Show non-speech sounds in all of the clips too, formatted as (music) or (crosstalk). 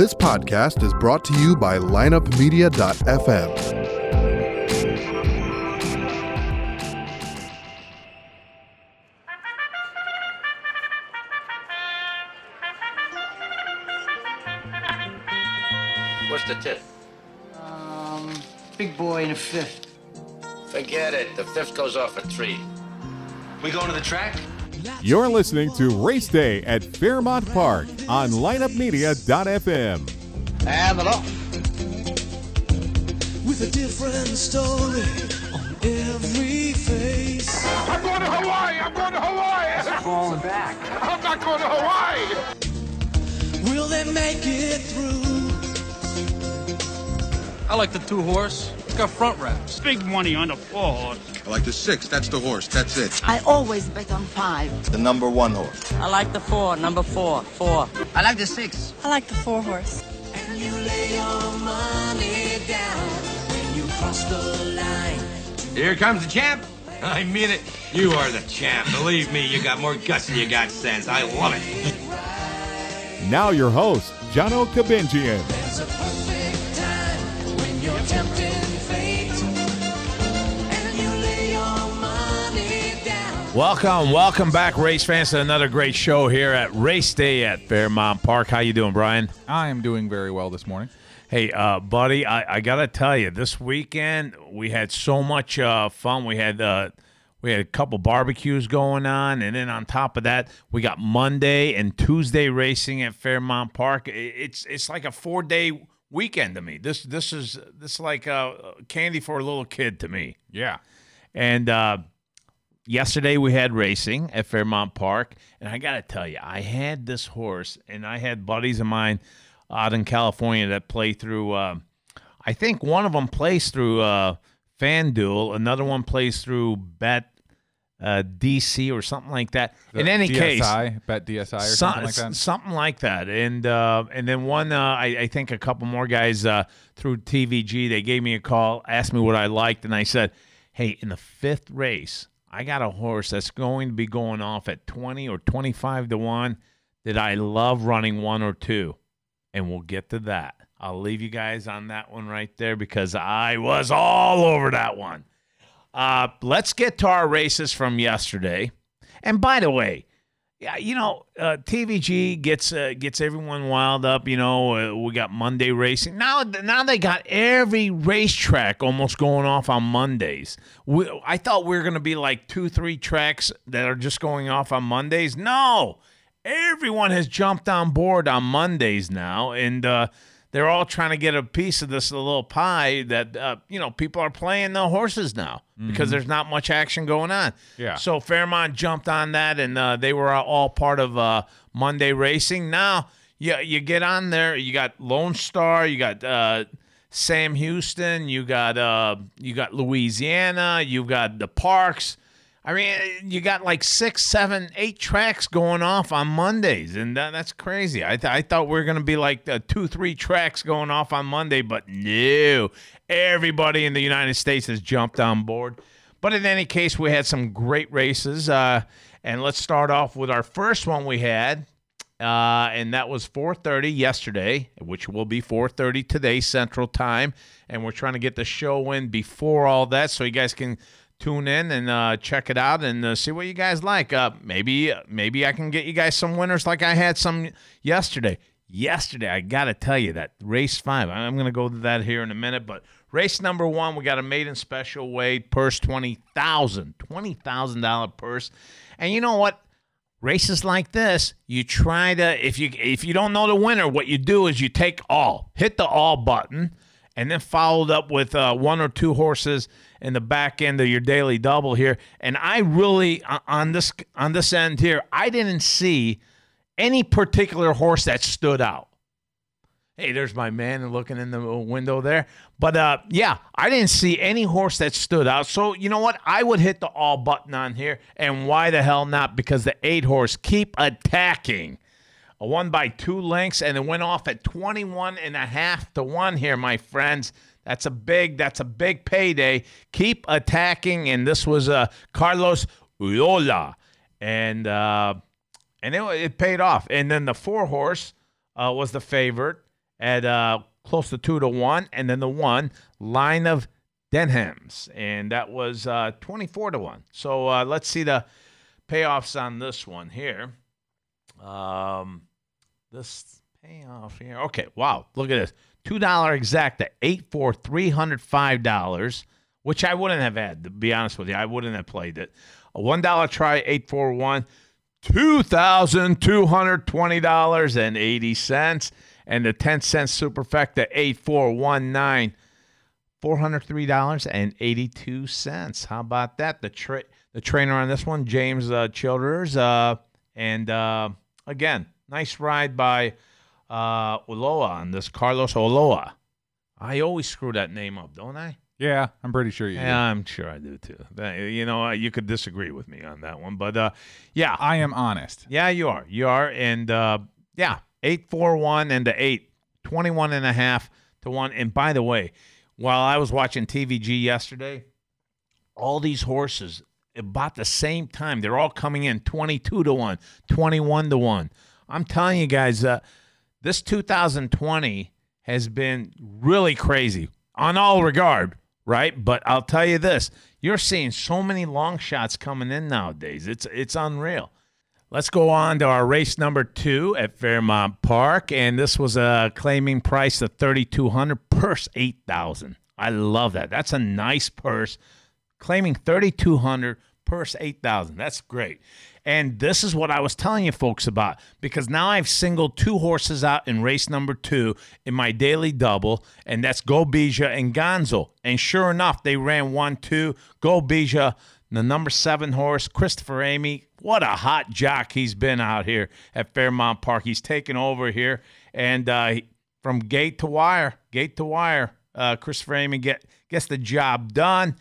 This podcast is brought to you by lineupmedia.fm. What's the tip? Um, big boy in a fifth. Forget it. The fifth goes off at three. We going to the track? You're listening to Race Day at Fairmount Park on lineupmedia.fm. And the law. with a different story on every face. I'm going to Hawaii. I'm going to Hawaii. Falling back. I'm not going to Hawaii. Will they make it through? I like the two horse. It's front wraps. big money on the four horse. I like the six. That's the horse. That's it. I always bet on five. The number one horse. I like the four, number four, four. I like the six. I like the four horse. And you lay your money down when you cross the line. Here comes the champ. I mean it. You are the champ. Believe me, you got more guts than you got sense. I love it. Now your host, Jono Kabinjian. Welcome, welcome back, race fans, to another great show here at Race Day at Fairmount Park. How you doing, Brian? I am doing very well this morning. Hey, uh, buddy, I, I gotta tell you, this weekend we had so much uh, fun. We had uh, we had a couple barbecues going on, and then on top of that, we got Monday and Tuesday racing at Fairmount Park. It's it's like a four day weekend to me. This this is this is like uh, candy for a little kid to me. Yeah. And uh, yesterday we had racing at Fairmount Park, and I got to tell you, I had this horse, and I had buddies of mine out in California that play through. Uh, I think one of them plays through uh, FanDuel, another one plays through Bet uh, DC or something like that. The in any case, DSI, bet DSI or some- something like that. something like that. And uh, and then one, uh, I, I think a couple more guys uh, through TVG, they gave me a call, asked me what I liked, and I said, hey, in the fifth race, I got a horse that's going to be going off at 20 or 25 to 1 that I love running one or two. And we'll get to that. I'll leave you guys on that one right there because I was all over that one. Uh, let's get to our races from yesterday. And by the way, yeah, you know, uh, TVG gets uh, gets everyone wild up. You know, uh, we got Monday racing now. Now they got every racetrack almost going off on Mondays. We, I thought we were to be like two, three tracks that are just going off on Mondays. No, everyone has jumped on board on Mondays now, and uh, they're all trying to get a piece of this little pie that uh, you know people are playing the horses now because there's not much action going on. Yeah. So Fairmount jumped on that, and uh, they were all part of uh, Monday racing. Now you you get on there. You got Lone Star. You got uh, Sam Houston. You got uh, you got Louisiana. You got the Parks. I mean, you got like six, seven, eight tracks going off on Mondays, and that, that's crazy. I, th- I thought we were going to be like uh, two, three tracks going off on Monday, but no. Everybody in the United States has jumped on board. But in any case, we had some great races. Uh, and let's start off with our first one we had, uh, and that was 4:30 yesterday, which will be 4:30 today Central Time. And we're trying to get the show in before all that, so you guys can tune in and uh, check it out and uh, see what you guys like. Uh, maybe maybe I can get you guys some winners like I had some yesterday. Yesterday, I got to tell you that race five. I'm going to go to that here in a minute, but race number one, we got a maiden special weight purse twenty thousand, twenty thousand dollar purse, and you know what? Races like this, you try to if you if you don't know the winner, what you do is you take all, hit the all button, and then followed up with uh, one or two horses in the back end of your daily double here. And I really uh, on this on this end here, I didn't see any particular horse that stood out. Hey, there's my man looking in the window there. But uh, yeah, I didn't see any horse that stood out. So you know what? I would hit the all button on here. And why the hell not? Because the eight horse keep attacking. A one by two lengths, and it went off at 21 and a half to one here, my friends. That's a big, that's a big payday. Keep attacking, and this was uh, Carlos Uyola, and uh, and it, it paid off. And then the four horse uh, was the favorite, at uh, close to two to one, and then the one line of Denhams, and that was uh, 24 to one. So uh, let's see the payoffs on this one here. Um, this payoff here. Okay, wow, look at this. Two dollar exacta, eight for three hundred five dollars, which I wouldn't have had. To be honest with you, I wouldn't have played it. A one dollar try, eight four one, two thousand two hundred twenty dollars and the ten cent superfecta, eight four one nine. Four hundred three dollars and eighty two cents. How about that? The tra- the trainer on this one, James uh, Childers, uh, and uh, again, nice ride by uh, Oloa on this Carlos Oloa. I always screw that name up, don't I? Yeah, I'm pretty sure you Yeah, I'm sure I do too. You know, uh, you could disagree with me on that one, but uh, yeah, I am honest. yeah, you are. You are. And uh, yeah, 841 and the 8, 21 and a half to 1. And by the way, while I was watching TVG yesterday, all these horses about the same time, they're all coming in 22 to 1, 21 to 1. I'm telling you guys, uh, this 2020 has been really crazy on all regard, right? But I'll tell you this, you're seeing so many long shots coming in nowadays. It's it's unreal. Let's go on to our race number two at Fairmount Park, and this was a claiming price of thirty two hundred purse eight thousand. I love that. That's a nice purse. Claiming thirty two hundred purse eight thousand. That's great. And this is what I was telling you folks about because now I've singled two horses out in race number two in my daily double, and that's Go Bija and Gonzo. And sure enough, they ran one, two. Go Bija, the number seven horse, Christopher Emigh. What a hot jock he's been out here at Fairmount Park. He's taken over here, and uh, from gate to wire, gate to wire, uh, Christopher Emigh get gets the job done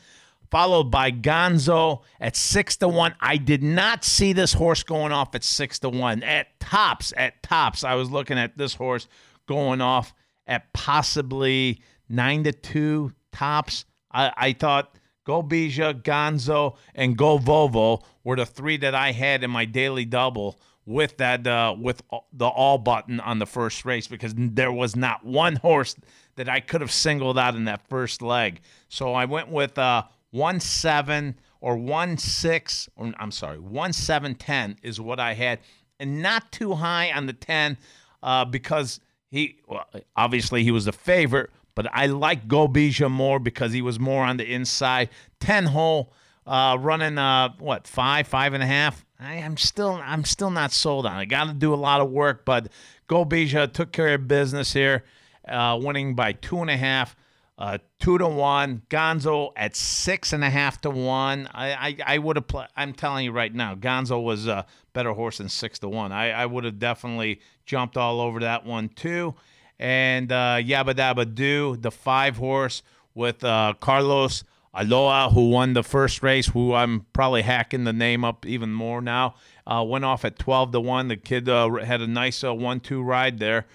followed by Gonzo at six to one. I did not see this horse going off at six to one. At tops, at tops, I was looking at this horse going off at possibly nine to two tops. I, I thought Go Bija, Gonzo, and Go Vovo were the three that I had in my daily double with that uh, with the all button on the first race because there was not one horse that I could have singled out in that first leg. So I went with uh, one seven or one six. Or, I'm sorry, one seven ten is what I had, and not too high on the ten uh, because he well, obviously he was the favorite, but I like Gobija more because he was more on the inside. Ten hole, uh, running uh, what five, five and a half. I am still I'm still not sold on it. Got to do a lot of work, but Gobija took care of business here, uh, winning by two and a half. Uh, two to one. Gonzo at six and a half to one. I I, I would have. Pl- I'm telling you right now, Gonzo was a better horse than six to one. I, I would have definitely jumped all over that one too. And uh, Yabba Dabba Do, the five horse with uh, Carlos Aloha, who won the first race, who I'm probably hacking the name up even more now, uh, went off at 12 to 1. The kid uh, had a nice uh, 1 2 ride there.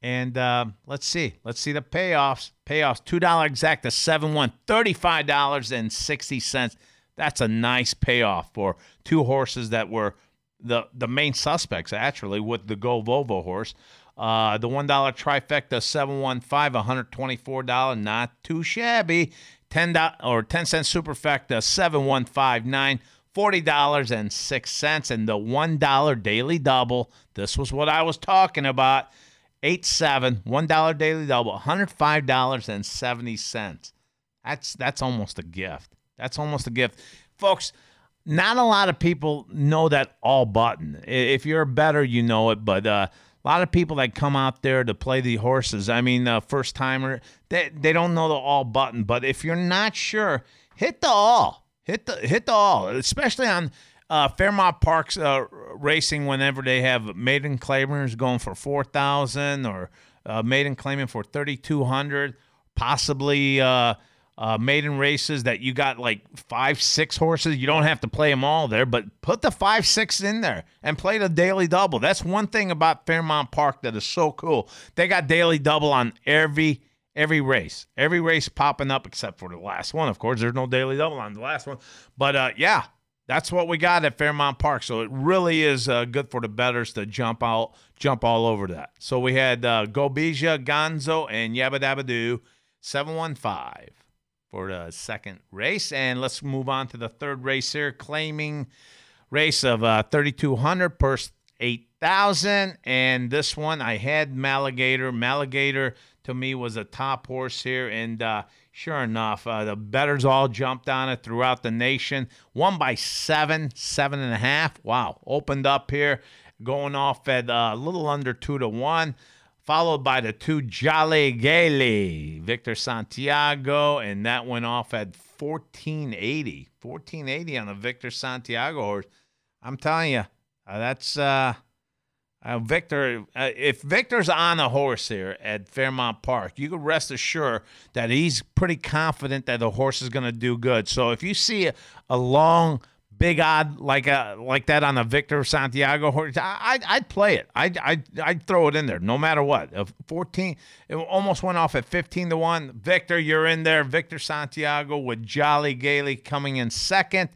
And uh, let's see. Let's see the payoffs. Payoffs $2 exact exacta, 7 1, $35.60. That's a nice payoff for two horses that were the, the main suspects, actually, with the Go Volvo horse. Uh, the $1 trifecta, 715 $124. Not too shabby. $10 or 10 cent superfecta, 7159 $40.06. And the $1 daily double. This was what I was talking about. Eight seven, one dollar daily double, one hundred five dollars and seventy cents. That's that's almost a gift. That's almost a gift, folks. Not a lot of people know that all button. If you're better, you know it, but uh, a lot of people that come out there to play the horses. I mean, uh, first timer, they they don't know the all button. But if you're not sure, hit the all. Hit the hit the all, especially on uh, Fairmount Parks uh, racing. Whenever they have maiden claimers going for four thousand or uh, maiden claiming for thirty two hundred, possibly uh, uh, maiden races that you got like five six horses. You don't have to play them all there, but put the five six in there and play the daily double. That's one thing about Fairmount Park that is so cool. They got daily double on every every race. Every race popping up except for the last one. Of course, there's no daily double on the last one. But uh, yeah, that's what we got at Fairmount Park. So it really is uh, good for the betters to jump out, jump all over that. So we had uh, Gobija, Gonzo, and Yabba Dabba Doo, 715 for the second race. And let's move on to the third race here, claiming race of uh, 3,200 per 8,000. And this one, I had Maligator. Maligator to me was a top horse here. And uh, sure enough, uh, the betters all jumped on it throughout the nation. Won by seven, seven and a half. Wow. Opened up here, going off at uh, a little under two to one. Followed by the two Jolly Gaily, Victor Santiago, and that went off at 1480. 1480 on the Victor Santiago horse. I'm telling you, uh, that's uh, uh, Victor. Uh, if Victor's on a horse here at Fairmount Park, you can rest assured that he's pretty confident that the horse is going to do good. So if you see a, a long, big odd like a like that on a Victor Santiago horse, I, I'd, I'd play it. I'd, I'd I'd throw it in there no matter what. Of 14, it almost went off at 15 to one. Victor, you're in there. Victor Santiago with Jolly Gaily coming in second,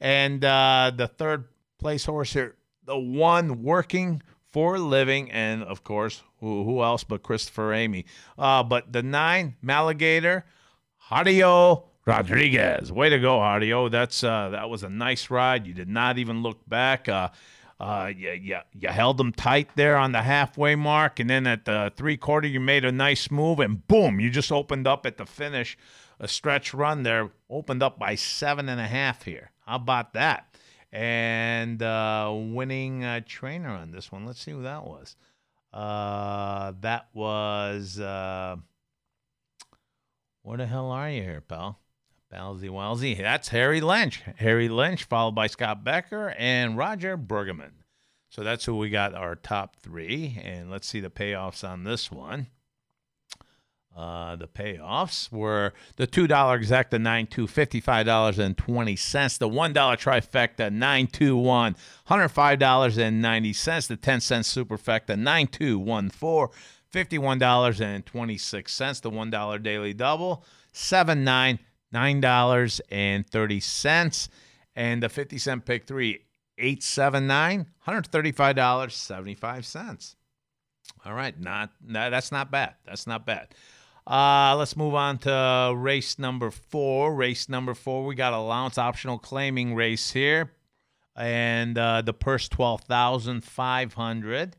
and uh, the third place horse here, the one working for living, and of course, who, who else but Christopher Emigh? Uh, but the nine, Maligator, Hardio Rodriguez. Way to go, Hardio. That's uh, that was a nice ride. You did not even look back. Uh, uh, you, you, you held them tight there on the halfway mark, and then at the three quarter, you made a nice move, and boom, you just opened up at the finish. A stretch run there, opened up by seven and a half here. How about that? And uh, winning uh, trainer on this one. Let's see who that was. Uh, that was uh, where the hell are you here, pal? Balsy Walsy. That's Harry Lynch. Harry Lynch, followed by Scott Becker and Roger Bergman. So that's who we got our top three. And let's see the payoffs on this one. Uh, the payoffs were the two dollar exacta nine two fifty five dollars and twenty cents. The one dollar trifecta nine two one hundred five dollars and ninety cents. The ten cent superfecta nine two one four fifty one dollars and twenty six cents. The one dollar daily double seven nine nine dollars and thirty cents. And the fifty cent pick three eight seven nine hundred thirty five dollars seventy five cents. All right, not that's not bad. That's not bad. Uh, let's move on to race number four. Race number four, we got allowance optional claiming race here, and uh, the purse twelve thousand five hundred.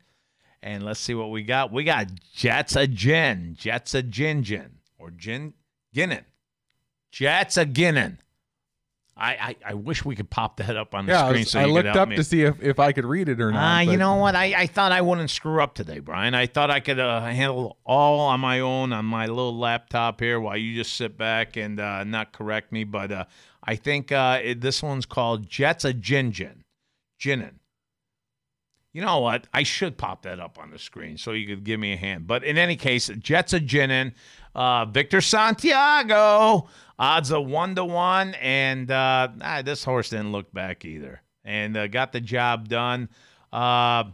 And let's see what we got. We got Jets a Gin, Jets a Gin Gin, or Gin Ginnin, Jets a Ginnin. I, I, I wish we could pop that up on the Yeah, I, screen was- so I looked up me. to see if, if I could read it or not. Ah, you know what? I, I thought I wouldn't screw up today, Brian. I thought I could uh, handle all on my own on my little laptop here while you just sit back and uh, not correct me. But uh, I think uh, it, this one's called Jets a Gin Gin. Ginin. You know what? I should pop that up on the screen so you could give me a hand. But in any case, Jets a Ginin. Uh, Victor Santiago. Odds of one to one. And uh, ah, this horse didn't look back either. And uh, got the job done. Uh,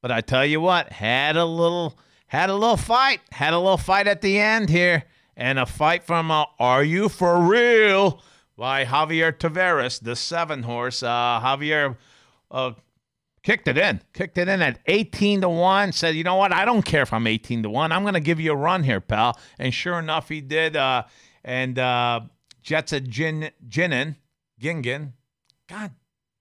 but I tell you what, had a little had a little fight. Had a little fight at the end here. And a fight from Are You For Real? by Javier Tavares, the seven horse. Uh, Javier uh, kicked it in, kicked it in at 18 to 1. Said, you know what? I don't care if I'm 18 to 1. I'm going to give you a run here, pal. And sure enough, he did. Uh, and uh, Jets at Gin, Ginin, Gingin. God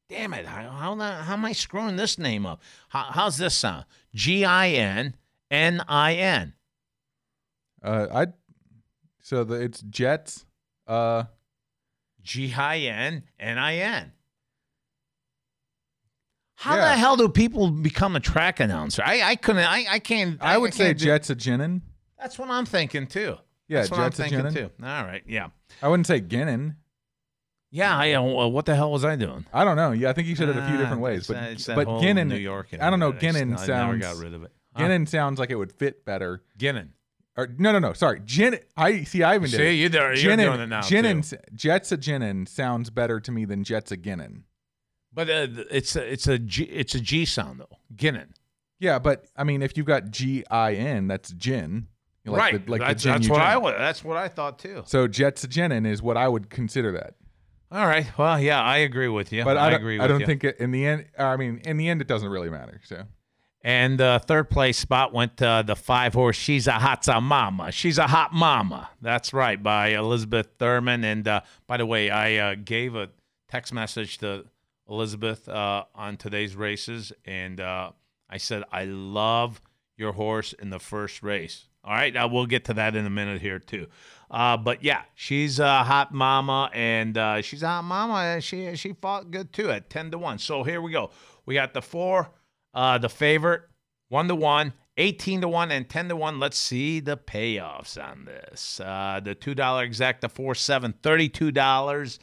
damn it. How, how, how am I screwing this name up? How, how's this sound? G I N N I N. Uh, I so the, it's Jets. Uh, G I N N I N. How Yeah. the hell do people become a track announcer? I, I couldn't. I, I can't. I would say can't do- Jets a Ginin. That's what I'm thinking too. Yeah, That's what Jets a I'm thinking Ginin. too. All right. Yeah. I wouldn't say Ginnin. Yeah. I, uh, what the hell was I doing? I don't know. Yeah, I think you said it a few Ah, different ways, but that- but Ginnin, New York. I don't know. I Ginnin I sounds. never got rid of it. Huh? Ginnin sounds like it would fit better. Ginnin. Or no, no, no. Sorry, Gin. I see. I even did. See, you're there- you're doing it now, Ginnin, too. Jets a Ginnin sounds better to me than Jets a Ginnin. But uh, it's a, it's a G, it's a G sound though. Ginnin. Yeah, but I mean, if you've got G I N, that's gin. Like right. The, like that's the gin that's what drink. I would. That's what I thought too. So Jets a Ginin is what I would consider that. All right. Well, yeah, I agree with you. But I, I agree I don't you. think it, in the end. I mean, in the end, it doesn't really matter. So And the third place spot went to the five horse She's a Hot Mama. She's a Hot Mama. That's right, by Elizabeth Thurman. And uh, by the way, I uh, gave a text message to Elizabeth uh, on today's races, and uh, I said, I love your horse in the first race. All right, uh, we'll get to that in a minute here too. Uh, but yeah, she's a hot mama, and uh, she's a hot mama. and She she fought good too at ten to one. So here we go. We got the four, uh, the favorite, one to one, 18 to 1 and 10 to 1. Let's see the payoffs on this. Uh, the $2 exacta 4 7 $32.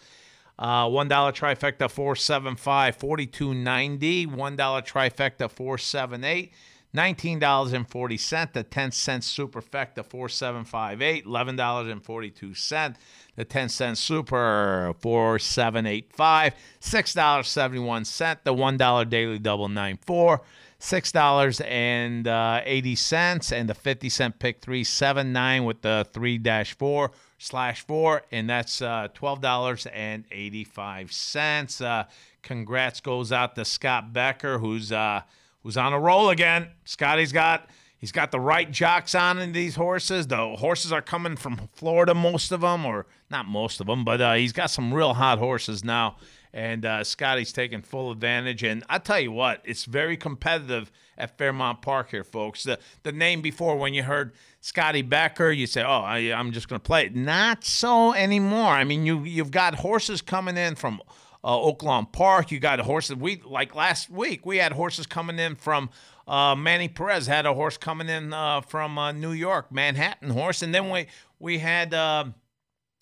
Uh, $1 trifecta 475 42.90. $1 trifecta 478 $19.40. The 10 cent superfecta 4758 $11.42. The 10 cent super 4785 $6.71. The $1 daily double 94 six dollars and uh, eighty cents, and the fifty cent pick three seven nine with the three dash four slash four, and that's uh, twelve dollars and eighty five cents. Uh, congrats goes out to Scott Becker, who's uh, who's on a roll again. Scotty's got. He's got the right jocks on in these horses. The horses are coming from Florida, most of them, or not most of them, but uh, he's got some real hot horses now and uh, Scotty's taking full advantage. And I tell you what, it's very competitive at Fairmount Park here, folks. The the name before when you heard Scotty Becker, you say, "Oh, I, I'm just going to play it." Not so anymore. I mean, you you've got horses coming in from. Uh, Oaklawn Park, you got horses. We like last week. We had horses coming in from uh, Manny Perez had a horse coming in uh, from uh, New York, Manhattan horse, and then we we had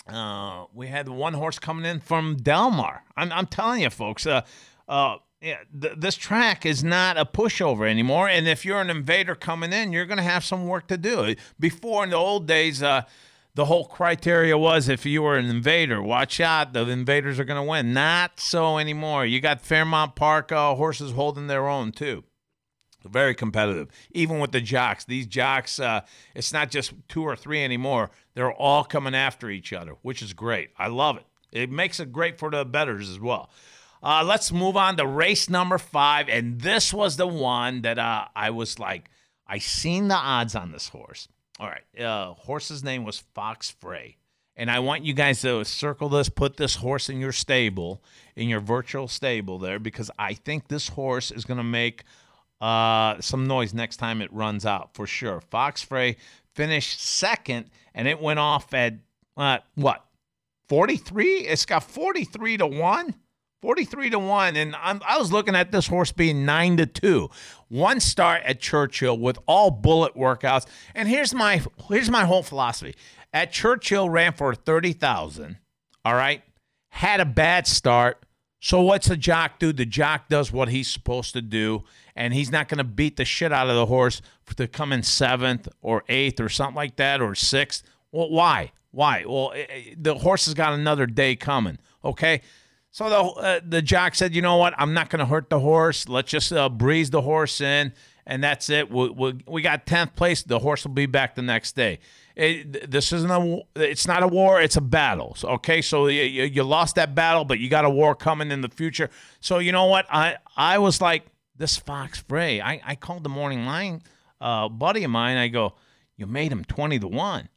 uh, we had one horse coming in from Delmar. I'm, I'm telling you, folks. Uh, uh, yeah, th- this track is not a pushover anymore. And if you're an invader coming in, you're going to have some work to do. Before in the old days, uh, the whole criteria was if you were an invader, watch out, the invaders are going to win. Not so anymore. You got Fairmount Park uh, horses holding their own too. Very competitive, even with the jocks. These jocks, uh, it's not just two or three anymore. They're all coming after each other, which is great. I love it. It makes it great for the betters as well. Uh, let's move on to race number five, and this was the one that uh, I was like, I seen the odds on this horse. All right, uh, horse's name was Fox Frey, and I want you guys to circle this, put this horse in your stable, in your virtual stable there, because I think this horse is going to make uh, some noise next time it runs out for sure. Fox Frey finished second, and it went off at uh, what? 43. It's got 43 to one. 43 to 1 and I'm, i was looking at this horse being 9 to 2 one start at churchill with all bullet workouts. And here's my here's my whole philosophy. At churchill ran for 30000 all right? Had a bad start. So what's the jock do? The jock does what he's supposed to do and he's not going to beat the shit out of the horse to come in seventh or eighth or something like that or sixth. Well, why? Why? Well, it, it, the horse has got another day coming. Okay. So the uh, the jock said, you know what? I'm not going to hurt the horse. Let's just uh, breeze the horse in, and that's it. We, we, we got tenth place. The horse will be back the next day. It, this isn't a. It's not a war. It's a battle. So, okay, so you, you lost that battle, but you got a war coming in the future. So you know what? I I was like, this Fox Frey. I, I called the morning line uh, buddy of mine. I go, you made him 20 to 1.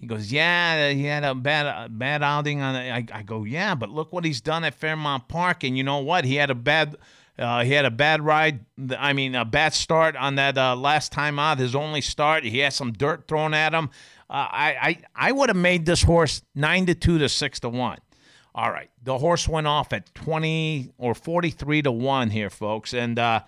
He goes, yeah, he had a bad uh, bad outing on. I, I go, yeah, but look what he's done at Fairmount Park, and you know what? He had a bad uh, he had a bad ride. I mean, a bad start on that uh, last time out. His only start. He had some dirt thrown at him. Uh, I I I would have made this horse nine to two to six to one. All right. The horse went off at 20 or 43 to 1 here, folks. And uh,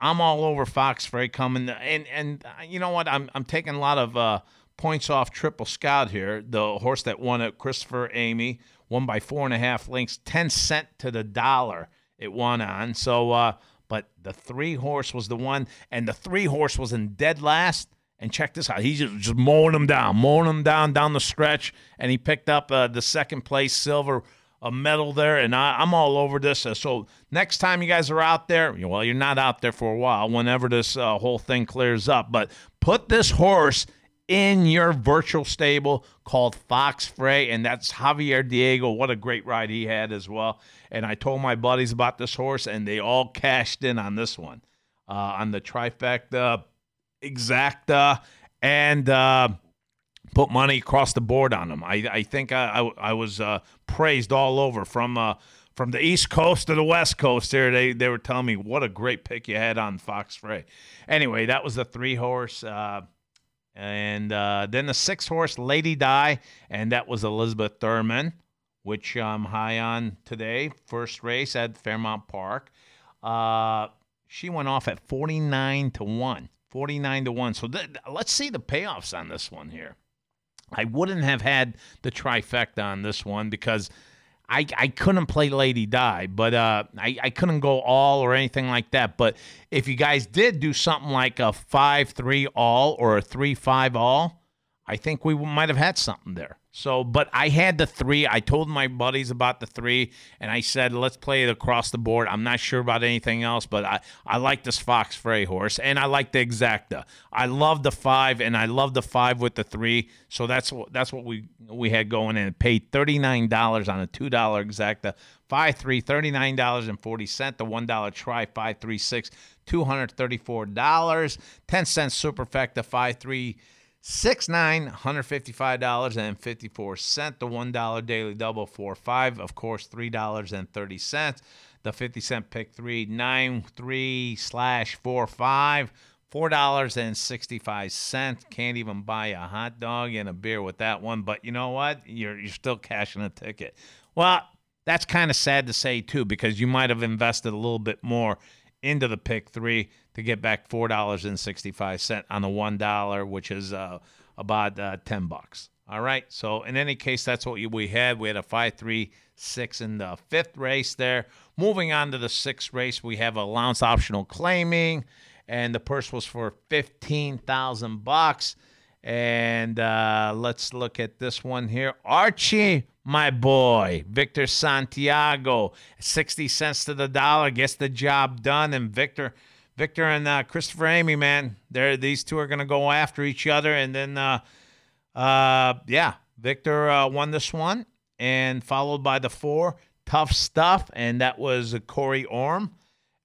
I'm all over Fox Frey coming. And, and uh, you know what? I'm, I'm taking a lot of uh, points off Triple Scout here. The horse that won at Christopher Emigh won by four and a half links, 10 cent to the dollar it won on. So, uh, but the three horse was the one, and the three horse was in dead last. And check this out. He's just, just mowing them down, mowing them down down the stretch. And he picked up uh, the second place silver a medal there, and I, am all over this. Uh, so next time you guys are out there, well, you're not out there for a while. Whenever this uh, whole thing clears up, but put this horse in your virtual stable called Fox Frey, and that's Javier Diego. What a great ride he had as well. And I told my buddies about this horse, and they all cashed in on this one. uh, on the trifecta, exacta, and uh, put money across the board on them. I, I think I, I, I was uh, praised all over from uh, from the East Coast to the West Coast. There, they they were telling me what a great pick you had on Fox Frey. Anyway, that was the three horse. Uh, and uh, then the six horse Lady Die, and that was Elizabeth Thurman, which I'm high on today. First race at Fairmount Park. Uh, she went off at 49 to 1. 49 to 1. So th- let's see the payoffs on this one here. I wouldn't have had the trifecta on this one because I, I couldn't play Lady Die, but uh, I, I couldn't go all or anything like that. But if you guys did do something like a 5 3 all or a 3 5 all, I think we might have had something there. So, but I had the three. I told my buddies about the three, and I said, let's play it across the board. I'm not sure about anything else, but I, I like this Fox Frey horse, and I like the Exacta. I love the five, and I love the five with the three. So that's what that's what we we had going in. Paid thirty nine dollars on a two dollar Exacta. Five three thirty nine dollars and forty cent. The one dollar try five three six two hundred thirty four dollars. Ten superfecta five three. Six nine hundred fifty five dollars and fifty four cent. The one dollar daily double four five. Of course, three dollars and thirty cents. The fifty cent pick three nine three slash four five. Four dollars and sixty five cents. Can't even buy a hot dog and a beer with that one. But you know what? You're you're still cashing a ticket. Well, that's kind of sad to say too, because you might have invested a little bit more into the pick three to get back four dollars and sixty five cent on the one dollar, which is uh, about uh, ten bucks. All right. So in any case, that's what we had. We had a five three six in the fifth race there. Moving on to the sixth race, we have a allowance optional claiming, and the purse was for fifteen thousand bucks. And uh, let's look at this one here. Archie, my boy, Victor Santiago, 60 cents to the dollar, gets the job done. And Victor, Victor and uh, Christopher Emigh, man, they're, these two are going to go after each other. And then, uh, uh, yeah, Victor uh, won this one, and followed by the four, Tough Stuff, and that was Corey Orm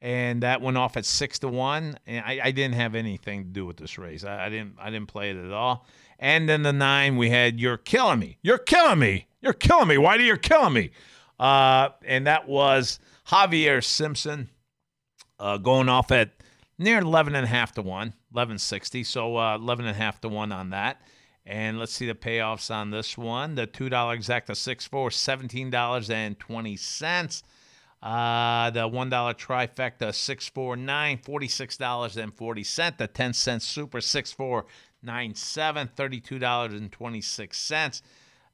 and that went off at six to one. And I, I didn't have anything to do with this race. I, I, didn't I didn't play it at all. And then the nine, we had "You're Killing Me, You're Killing Me, You're Killing Me, Why do you killing me?" Uh, and that was Javier Simpson uh, going off at near 11 and a half to one, 1160. So uh, 11 and a half to one on that. And let's see the payoffs on this one. The $2 exacta 6 4, $17.20. Uh, the one dollar trifecta six four nine forty six dollars and forty cent. The ten cent super six four nine seven thirty two dollars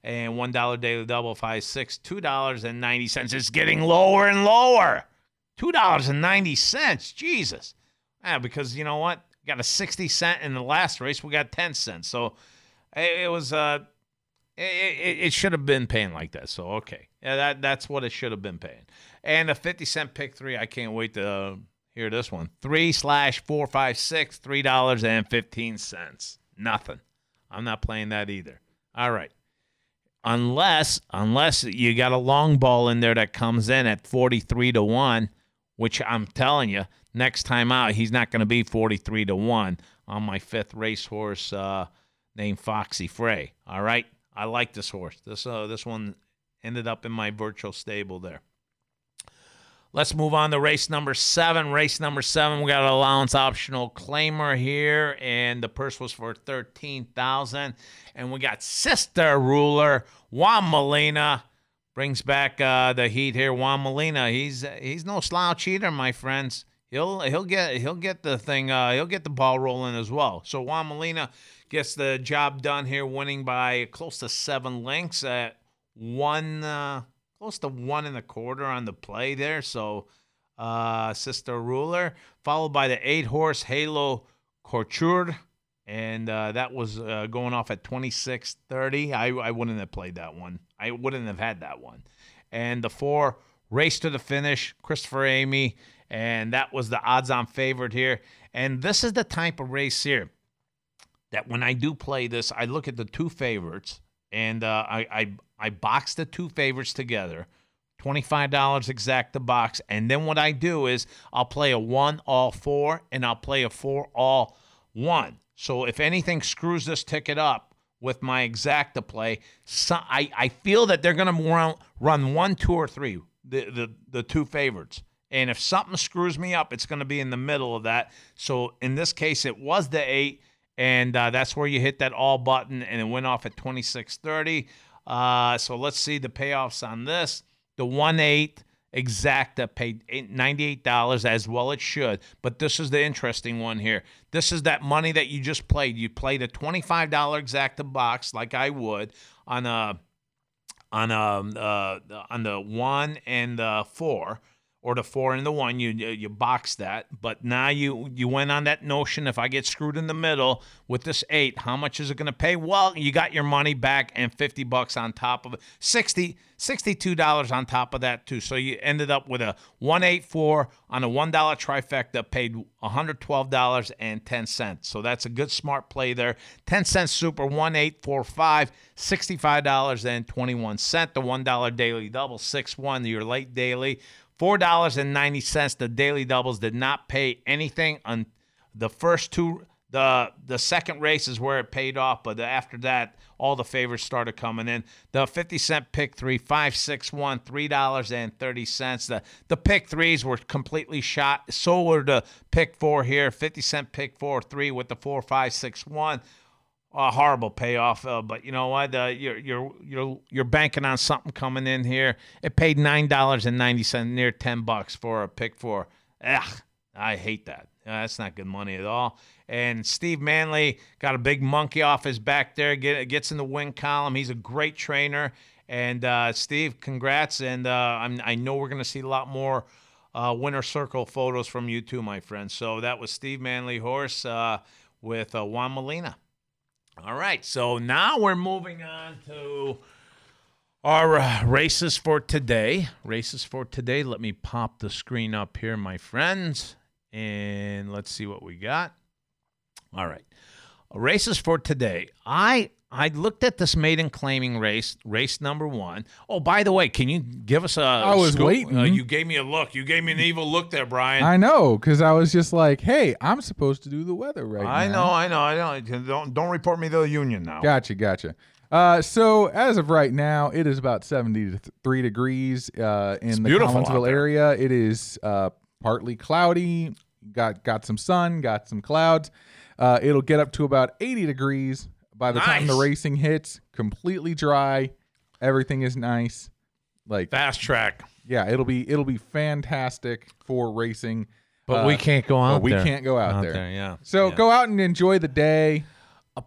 and one dollar daily double five six two dollars and ninety cents. It's getting lower and lower. Two dollars and ninety cents. Jesus. Yeah, because you know what? We got a sixty cent in the last race. We got ten cents. So it, was uh it, it, it should have been paying like that. So okay, yeah, that that's what it should have been paying. And a fifty cent pick three. I can't wait to uh, hear this one. Three slash four five six three dollars and fifteen cents. Nothing. I'm not playing that either. All right. Unless unless you got a long ball in there that comes in at forty three to one, which I'm telling you, next time out he's not going to be forty three to one on my fifth racehorse uh, named Foxy Frey. All right. I like this horse. This uh, this one ended up in my virtual stable there. Let's move on to race number seven. Race number seven, we got an allowance optional claimer here, and the purse was for thirteen thousand. And we got Sister Ruler Juan Molina brings back uh, the heat here. Juan Molina, he's he's no slouch either, my friends. He'll he'll get he'll get the thing uh, he'll get the ball rolling as well. So Juan Molina gets the job done here, winning by close to seven lengths at one, uh, close to one and a quarter on the play there. So, uh, Sister Ruler, followed by the eight horse Halo Couture. And uh, that was uh, going off at 26.30. I, I wouldn't have played that one. I wouldn't have had that one. And the four, Race to the Finish, Christopher Emigh. And that was the odds on favorite here. And this is the type of race here that when I do play this, I look at the two favorites and uh, I, I I box the two favorites together $25 exact the box. And then what I do is I'll play a one all four and I'll play a four all one. So if anything screws this ticket up with my exacta play, so I, I feel that they're going to run, run one, two, or three, the, the, the two favorites. And if something screws me up, it's going to be in the middle of that. So in this case, it was the eight, and uh, that's where you hit that all button, and it went off at 26.30. Uh, so let's see the payoffs on this. The one eight exacta paid $98 as well it should but this is the interesting one here this is that money that you just played you played a $25 exacta box like i would on a on a uh on the one and the four or the four and the one you you box that. But now you you went on that notion if i get screwed in the middle with this eight how much is it going to pay? Well you got your money back and 50 bucks on top of it. 60 $62 on top of that too. So you ended up with a 184 on a $1 trifecta paid $112.10 so that's a good smart play there. 10 cent super 1845 $65.21 the $1 daily double 6-1 your late daily $4.90 the daily doubles did not pay anything on the first two the the second race is where it paid off but after that all the favors started coming in. The 50 cent pick three five six one three dollars and 30 cents. The the pick threes were completely shot. So were the pick four here 50 cent pick four three with the four five six one a horrible payoff, uh, but you know what? Uh, you're you're you're you're banking on something coming in here. It paid nine dollars and ninety cents, near ten bucks for a pick four. Ugh, I hate that. Uh, that's not good money at all. And Steve Manley got a big monkey off his back there. Get, gets in the win column. He's a great trainer. And uh, Steve, congrats. And uh, I know we're going to see a lot more uh, winner circle photos from you too, my friend. So that was Steve Manley horse with Juan Molina. All right, so now we're moving on to our uh, races for today. Races for today. Let me pop the screen up here, my friends, and let's see what we got. All right, races for today. I I looked at this maiden claiming race, race number one. Oh, by the way, can you give us a? I was scoop? waiting. Uh, you gave me a look. You gave me an evil look there, Brian. I know, because I was just like, hey, I'm supposed to do the weather right I now. I know, I know, I know. Don't don't report me to the union now. Gotcha, gotcha. Uh, so as of right now, it is about 73 degrees uh, in the beautiful Collinsville area. It is uh, partly cloudy. Got got some sun, got some clouds. Uh, it'll get up to about 80 degrees by the time the Nice. racing hits. Completely dry. Everything is nice. Like Fast track. yeah, it'll be it'll be fantastic for racing. But Uh, we can't go but out we there. can't go out, Out there. there, yeah. So Yeah. go out and enjoy the day.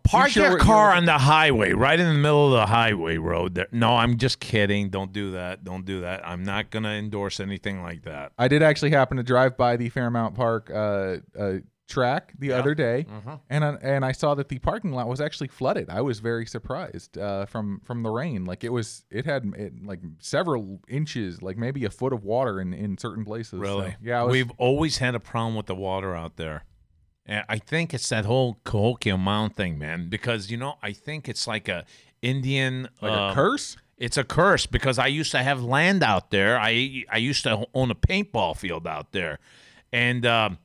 Park sure your we're- car you're- on the highway, right in the middle of the highway road. There. No, I'm just kidding. Don't do that. Don't do that. I'm not gonna endorse anything like that. I did actually happen to drive by the Fairmount Park uh, uh, track the other day, Mm-hmm. and I, and I saw that the parking lot was actually flooded. I was very surprised uh, from from the rain. Like it was, it had it, like several inches, like maybe a foot of water in in certain places. So, Really? yeah. Was, We've always had a problem with the water out there. And I think it's that whole Cahokia Mound thing, man. Because you know, I think it's like a Indian like uh, a curse. It's a curse because I used to have land out there. I I used to own a paintball field out there, and um,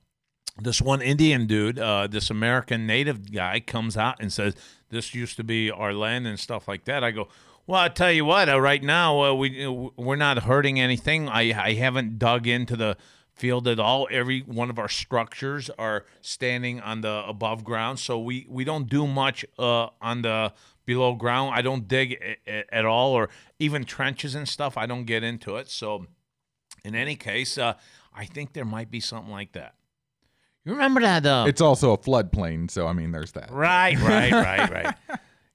this one Indian dude, uh, this American native guy, comes out and says, "This used to be our land and stuff like that." I go, "Well, I tell you what. Uh, right now, uh, we we're not hurting anything. I I haven't dug into the." field at all every one of our structures are standing on the above ground so we we don't do much uh on the below ground i don't dig at all or even trenches and stuff i don't get into it so in any case uh i think there might be something like that you remember that though? It's also a floodplain, so I mean, there's that. Right, right, (laughs) right, right.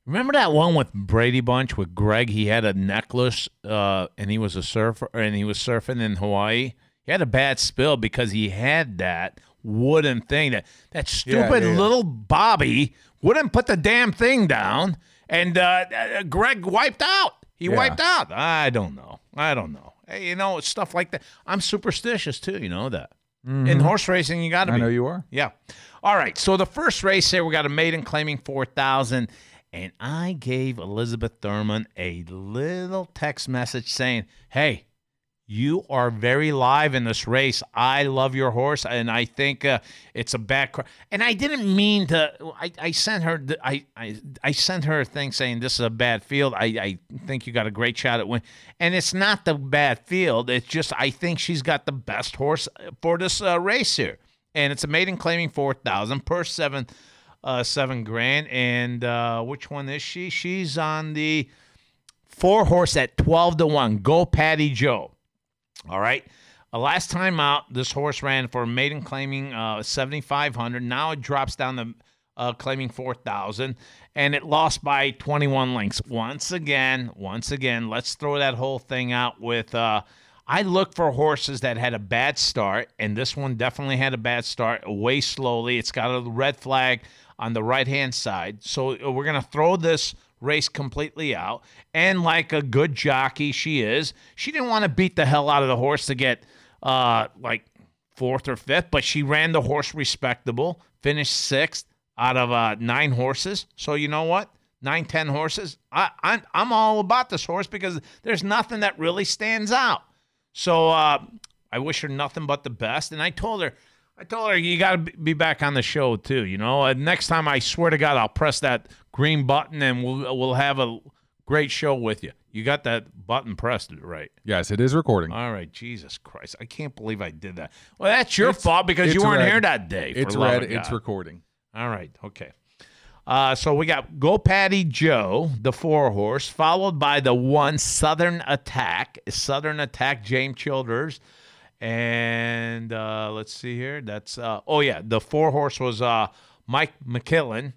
Remember that one with Brady Bunch with Greg? He had a necklace, uh, and he was a surfer, and he was surfing in Hawaii. He had a bad spill because he had that wooden thing that that stupid yeah, yeah. little Bobby wouldn't put the damn thing down, and uh, uh, Greg wiped out. He Yeah. wiped out. I don't know. I don't know. Hey, you know stuff like that. I'm superstitious too. You know that. In horse racing, you got to Mm-hmm. I be. know you are. Yeah. All right. So the first race here, we got a maiden claiming 4,000. And I gave Elizabeth Thurman a little text message saying, hey, you are very live in this race. I love your horse, and I think uh, it's a bad. And I didn't mean to. I, I sent her. I, I I sent her a thing saying this is a bad field. I, I think you got a great shot at win. And it's not the bad field. It's just I think she's got the best horse for this uh, race here. And it's a maiden claiming four thousand per seven, uh, seven grand. And uh, which one is she? She's on the four horse at 12 to 1. Go Patty Joe. All right. Last time out, this horse ran for a maiden claiming uh, 7,500. Now it drops down to uh, claiming 4,000, and it lost by 21 lengths. Once again, once again, let's throw that whole thing out with. Uh, I look for horses that had a bad start, and this one definitely had a bad start. Way slowly. It's got a red flag on the right hand side. So uh, we're going to throw this race completely out. And like a good jockey she is, she didn't want to beat the hell out of the horse to get uh, like fourth or fifth, but she ran the horse respectable, finished sixth out of uh, nine horses. So you know what? Nine, ten horses. I, I'm I'm all about this horse because there's nothing that really stands out. So uh, I wish her nothing but the best. And I told her, I told her you got to be back on the show too. You know, and next time I swear to God I'll press that green button and we'll we'll have a great show with you. You got that button pressed right. Yes, it is recording. All right, Jesus Christ, I can't believe I did that. Well, that's your It's- fault because you weren't red. here that day. It's red. It's recording. All right, okay. Uh, so we got Go Patty Joe, the four horse, followed by the one Southern Attack. Southern Attack, James Childers. And uh, let's see here. That's, uh, oh, yeah, the four horse was uh, Mike McKillen.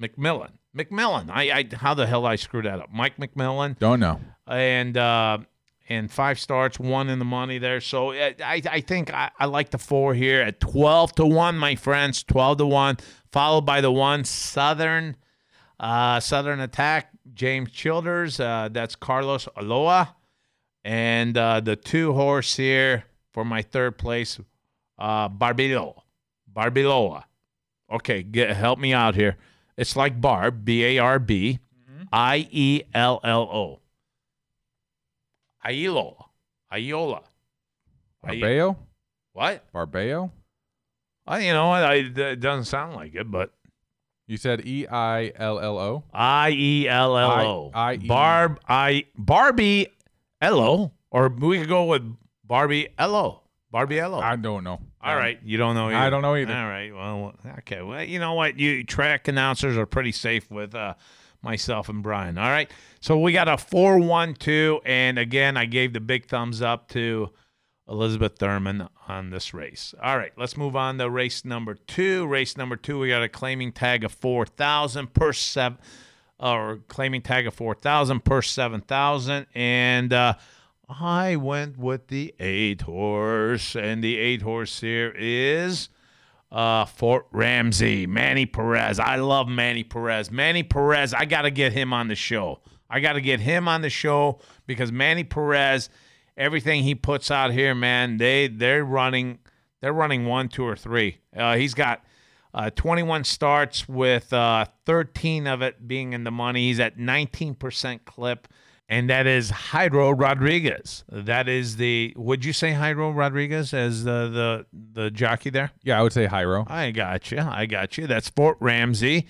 McMillan. McMillan. I, I, how the hell I screwed that up? Mike McMillan Don't know. and uh, and five starts, one in the money there. So uh, I I think I, I like the four here at twelve to one, my friends, twelve to one, followed by the one Southern uh, Southern Attack, James Childers. Uh, that's Carlos Aloa, and uh, the two horse here for my third place, uh, Barbilo, Barbiloa. Okay, get help me out here. It's like Barb, B A R B, I E L L O. Ailola. Aiola. Ai- Barbeo? What? Barbeo? I, you know what? I, it doesn't sound like it, but You said E I L L O. I E L L O. Barb. I Barbie. Ello. Or we could go with Barbie Ello. Barbie Ello. I don't know. All right, you don't know. Either. I don't know either. All right, well, okay. Well, you know what? You track announcers are pretty safe with uh, myself and Brian. All right, so we got a four-one-two, and again, I gave the big thumbs up to Elizabeth Thurman on this race. All right, let's move on to race number two. Race number two, we got a claiming tag of four thousand per seven, or claiming tag of four thousand per seven thousand, and. uh I went with the eight horse, and the eight horse here is uh, Fort Ramsey, Manny Perez. I love Manny Perez. Manny Perez, I got to get him on the show. I got to get him on the show because Manny Perez, everything he puts out here, man, they they're running, they're running one, two, or three. Uh, he's got. Uh, 21 starts with uh, 13 of it being in the money. He's at 19% clip and that is Jairo Rodriguez. That is the. Would you say Jairo Rodriguez as the the the jockey there? Yeah, I would say Hyro. I got you. I got you. That's Fort Ramsey,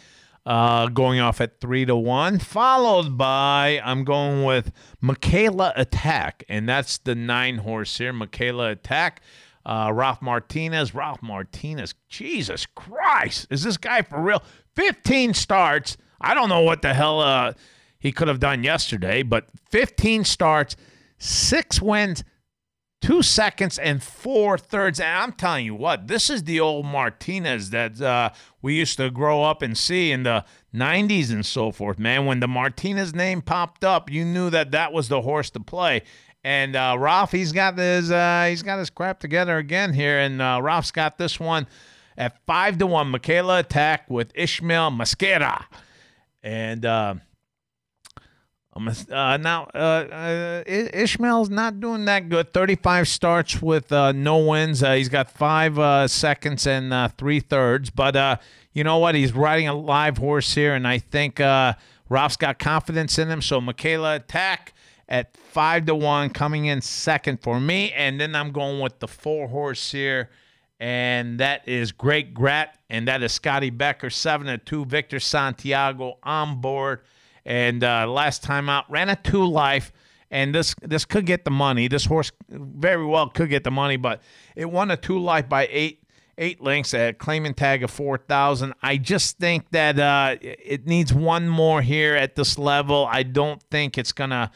uh, going off at three to one, followed by I'm going with Michaela Attack, and that's the nine horse here. Michaela Attack. Uh, Ralph Martinez. Ralph Martinez. Jesus Christ, is this guy for real? 15 starts. I don't know what the hell. Uh, he could have done yesterday, but 15 starts, six wins, two seconds, and four thirds. And I'm telling you what, this is the old Martinez that uh, we used to grow up and see in the 90s and so forth, man. When the Martinez name popped up, you knew that that was the horse to play. And uh, Ralph, he's got his uh, he's got his crap together again here, and uh, Ralph's got this one at five to one. Michaela attack with Ishmael Masquera, and. Uh, um, uh, now, uh, uh, Ishmael's not doing that good. 35 starts with uh, no wins. Uh, he's got five seconds and three thirds. But you know what? He's riding a live horse here, and I think uh, Ralph's got confidence in him. So, Michaela attack at five to one, coming in second for me. And then I'm going with the four horse here, and that is Great Grat, and that is Scotty Becker, seven to two. Victor Santiago on board, and uh, last time out ran a two life. And this this could get the money. This horse very well could get the money, but it won a two life by eight eight links at a claiming tag of 4,000. I just think that uh, it needs one more here at this level. I don't think it's going to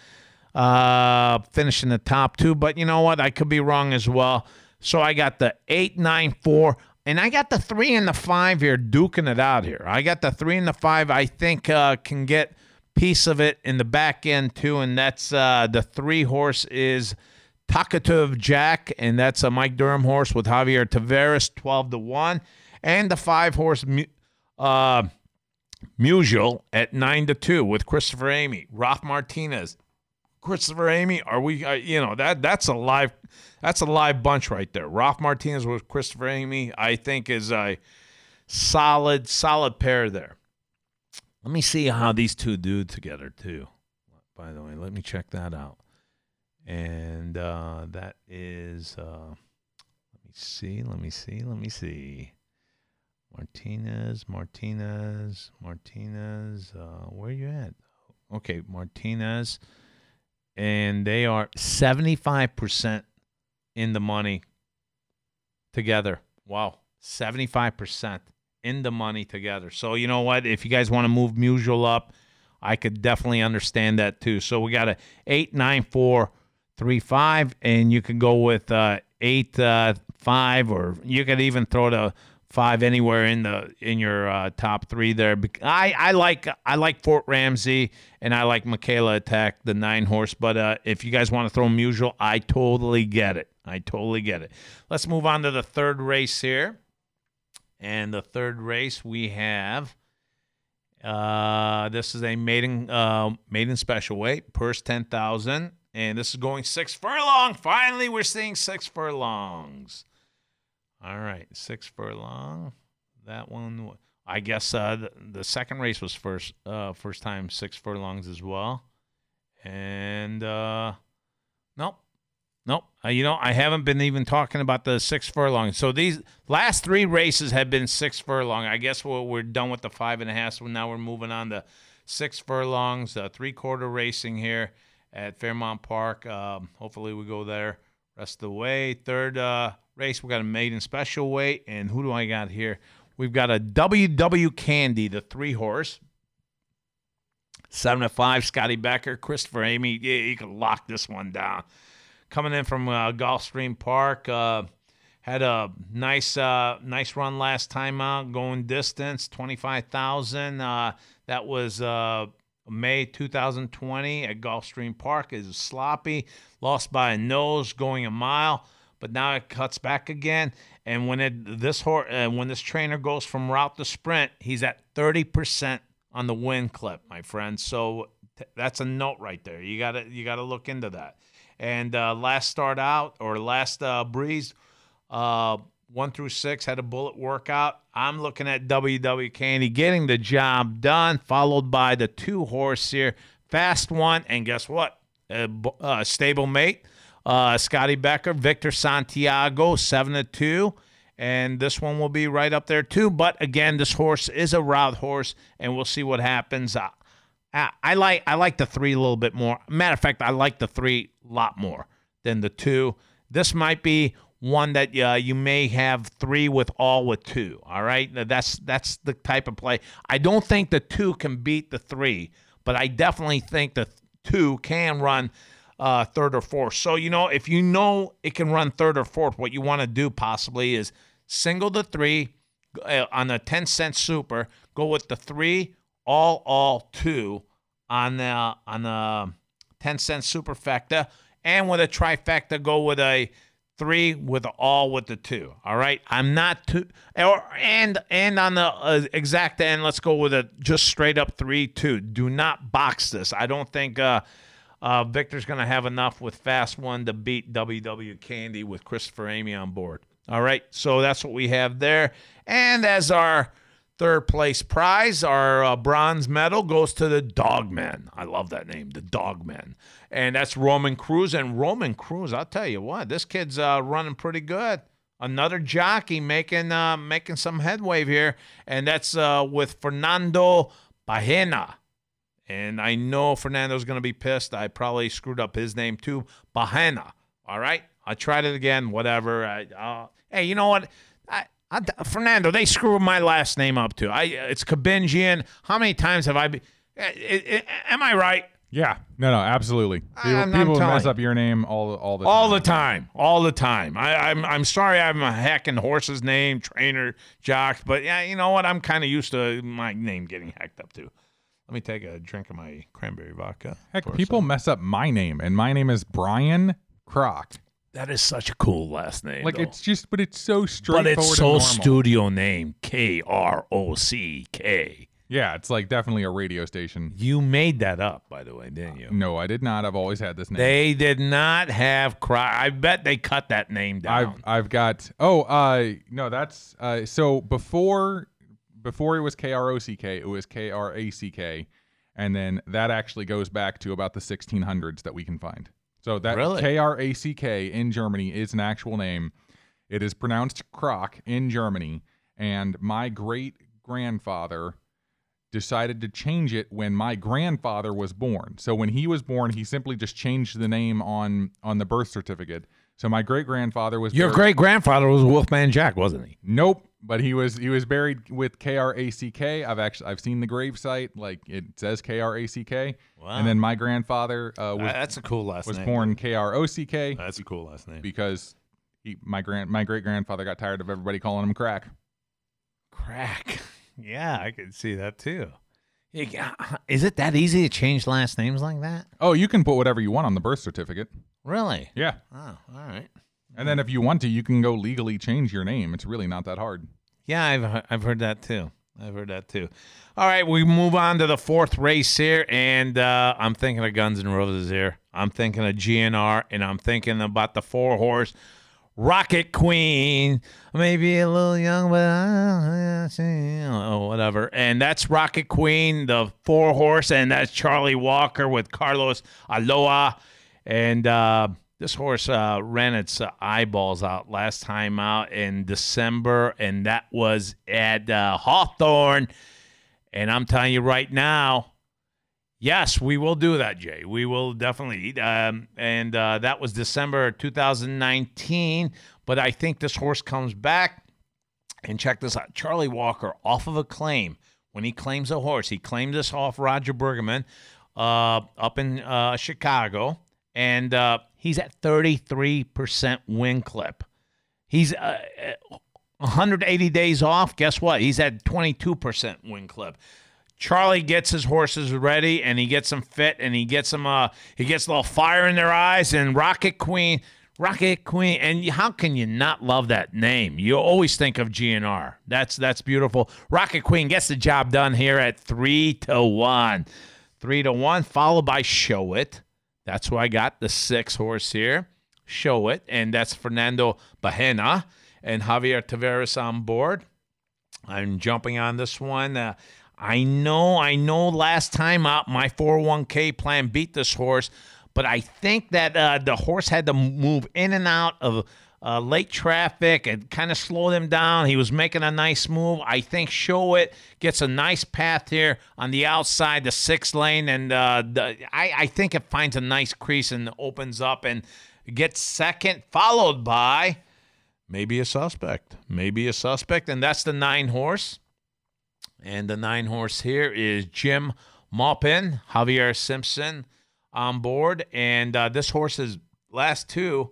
uh, finish in the top two, but you know what? I could be wrong as well. So I got the 894. and I got the 3 and the 5 here duking it out here. I got the 3 and the 5 I think uh, can get piece of it in the back end too, and that's uh, the 3 horse is – Talkative Jack, and that's a Mike Durham horse with Javier Tavares, 12 to 1. And the five horse uh, Musial at 9 to 2 with Christopher Emigh, Roth Martinez. Christopher Emigh, are we, uh, you know, that that's a live, that's a live bunch right there. Roth Martinez with Christopher Emigh, I think is a solid, solid pair there. Let me see how these two do together, too. By the way, let me check that out. And uh, that is uh, let me see let me see let me see. Martinez martinez martinez uh, where you at? Okay martinez. And they are 75% in the money together. Wow 75% in the money together so you know what if you guys want to move Musial up i could definitely understand that too so we got a 894 three five, and you can go with uh, eight uh, five, or you could even throw the five anywhere in the in your uh, top three there. I, I like I like Fort Ramsey and I like Michaela Attack, the nine horse. But uh, if you guys want to throw Musial, I totally get it. I totally get it. Let's move on to the third race here. And the third race we have. Uh, this is a maiden uh, maiden special weight, purse ten thousand, and this is going six furlong. Finally, we're seeing six furlongs. All right, six furlong. That one, I guess uh, the, the second race was first uh, first time six furlongs as well. And uh, nope. Uh, you know, I haven't been even talking about the six furlong. So these last three races have been six furlong. I guess we're, we're done with the five and a half. So now we're moving on to six furlongs, uh, three quarter racing here at Fairmount Park. Um, hopefully, we go there rest of the way. Third uh, race, we got a maiden special weight. And who do I got here? We've got a WW Candy, the three horse. Seven to five, Scotty Becker, Christopher Emigh. Yeah, you can lock this one down. Coming in from uh, Gulfstream Park, uh, had a nice, uh, nice run last time out, going distance, twenty five thousand. Uh, that was uh, May 2020 at Gulfstream Park is sloppy, lost by a nose going a mile, but now it cuts back again. And when it this horse, uh, when this trainer goes from route to sprint, he's at 30% on the win clip, my friend. So that's a note right there. You gotta you gotta look into that. And uh, last start out or last uh, breeze, uh, one through six had a bullet workout. I'm looking at WW Candy getting the job done, followed by the two horse here, fast one, and guess what? A, a stable mate, uh, Scotty Becker, Victor Santiago, seven to two, and this one will be right up there too. But again, this horse is a route horse, and we'll see what happens. I, I like I like the three a little bit more. Matter of fact, I like the three a lot more than the two. This might be one that uh, you may have three with all with two. All right, that's that's the type of play. I don't think the two can beat the three, but I definitely think the two can run uh, third or fourth. So you know, if you know it can run third or fourth, what you want to do possibly is single the three uh, on a ten cent super. Go with the three all all two on the on the ten cent superfecta, and with a trifecta, go with a three with all with the two. All right, I'm not too or and and on the uh, exact end, let's go with a just straight up three two. Do not box this. I don't think uh, uh, Victor's going to have enough with fast one to beat WW Candy with Christopher Emigh on board. All right, so that's what we have there. And as our Third place prize, our uh, bronze medal, goes to the Dogmen. I love that name, the Dogmen. And that's Roman Cruz. And Roman Cruz, I'll tell you what, this kid's uh, running pretty good. Another jockey making uh, making some headway here, and that's uh, with Fernando Bahena. And I know Fernando's going to be pissed. I probably screwed up his name too. Bahena. All right. I tried it again. Whatever. I, uh, hey, you know what? I, I, Fernando, they screw my last name up too. I it's Kabinjian. How many times have I? Be, eh, eh, eh, am I right? Yeah, no, no, absolutely. People, I'm- I'm people mess you. up your name all all the All time. the time, all the time. I, I'm I'm sorry I'm a hacking horse's name, trainer, jock, but yeah, you know what? I'm kind of used to my name getting hacked up too. Let me take a drink of my cranberry vodka. Heck, people mess up my name, and my name is Brian Krock. That is such a cool last name. Like though. it's just, but it's so straightforward. but it's so studio name K R O C K. Yeah, it's like definitely a radio station. You made that up, by the way, didn't you? No, I did not. I've always had this name. They did not have cry. I bet they cut that name down. I've. I've got oh uh no that's uh so before before it was K R O C K it was K R A C K and then that actually goes back to about the 1600s that we can find. So that Really? K R A C K in Germany is an actual name. It is pronounced Kroc in Germany and my great grandfather decided to change it when my grandfather was born. So when he was born, he simply just changed the name on on the birth certificate. So my great grandfather was Your great grandfather was Wolfman Jack, wasn't he? Nope, but he was he was buried with K R A C K. I've actually I've seen the grave site, like it says K R A C K. Wow. And then my grandfather uh, was that's a cool last was name. born K R O C K That's a cool last name. because he, my grand my great grandfather got tired of everybody calling him crack. Crack. (laughs) Yeah, I could see that too. Is it that easy to change last names like that? Oh, you can put whatever you want on the birth certificate. Really? Yeah. Oh, all right. And then if you want to, you can go legally change your name. It's really not that hard. Yeah, I've I've heard that too. I've heard that too. All right, we move on to the fourth race here, and uh, I'm thinking of Guns N' Roses here. I'm thinking of GNR, and I'm thinking about the four horse Rocket Queen. Maybe a little young, but I, oh, whatever. And that's Rocket Queen, the four horse, and that's Charlie Walker with Carlos Aloha, and. Uh, this horse uh, ran its uh, eyeballs out last time out in December, and that was at uh, Hawthorne. And I'm telling you right now, yes, we will do that, Jay. We will definitely. Um, and uh, that was December 2019. But I think this horse comes back. And check this out Charlie Walker off of a claim. When he claims a horse, he claimed this off Roger Brueggemann uh, up in uh, Chicago. And uh, he's at 33% win clip. He's uh, uh, 180 days off. Guess what? He's at 22% win clip. Charlie gets his horses ready and he gets them fit and he gets them uh he gets a little fire in their eyes and Rocket Queen Rocket Queen and how can you not love that name? You always think of GNR. That's that's beautiful. Rocket Queen gets the job done here at 3 to 1. 3 to 1 followed by Show It. That's who I got the 6 horse here. Show It and that's Fernando Bahena and Javier Tavares on board. I'm jumping on this one. Uh, I know, I know. Last time out, my 401k plan beat this horse, but I think that uh, the horse had to move in and out of uh, late traffic and kind of slowed him down. He was making a nice move. I think Show It gets a nice path here on the outside, the sixth lane, and uh, the, I, I think it finds a nice crease and opens up and gets second, followed by maybe a suspect. Maybe a suspect. And that's the nine horse. And the nine horse here is Jim Maupin, Javier Simpson on board. And uh, this horse's last two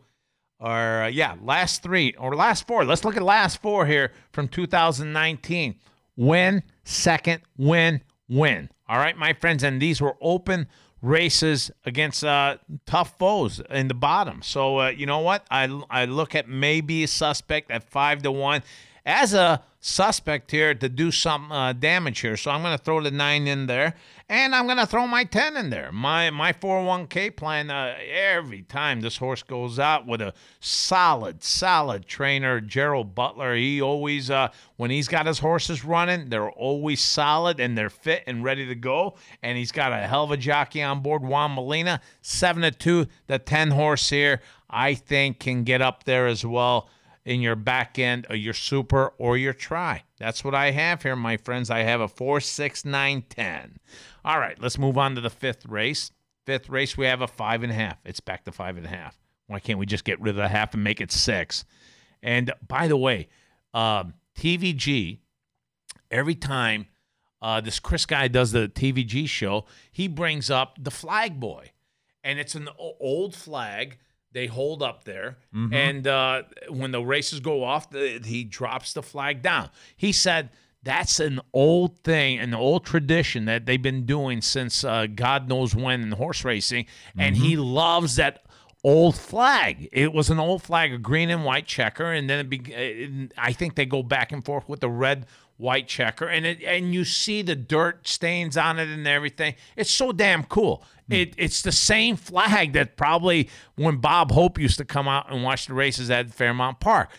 are, uh, yeah, last three or last four. Let's look at last four here from 2019. Win, second, win, win. All right, my friends. And these were open races against uh, tough foes in the bottom. So uh, you know what? I I look at maybe a suspect at five to one as a suspect here to do some uh, damage here. So I'm going to throw the nine in there, and I'm going to throw my ten in there. My my 401k plan. Uh, every time this horse goes out with a solid, solid trainer, Gerald Butler. He always uh, when he's got his horses running, they're always solid and they're fit and ready to go. And he's got a hell of a jockey on board, Juan Molina, seven to two. The ten horse here, I think, can get up there as well in your back end of your super or your try. That's what I have here, my friends. I have a four, six, nine, ten. All right, let's move on to the fifth race. Fifth race, we have a five and a half. It's back to five and a half. Why can't we just get rid of the half and make it six? And by the way, um, TVG, every time uh, this Chris guy does the TVG show, he brings up the flag boy. And it's an old flag they hold up there. Mhm. And uh, when the races go off, the, he drops the flag down. He said that's an old thing, an old tradition that they've been doing since uh, God knows when in horse racing. And he loves that old flag. It was an old flag, a green and white checker, and then it be, I think they go back and forth with the red white checker, and it and you see the dirt stains on it and everything. It's so damn cool. Hmm. It, it's the same flag that probably when Bob Hope used to come out and watch the races at Fairmount Park.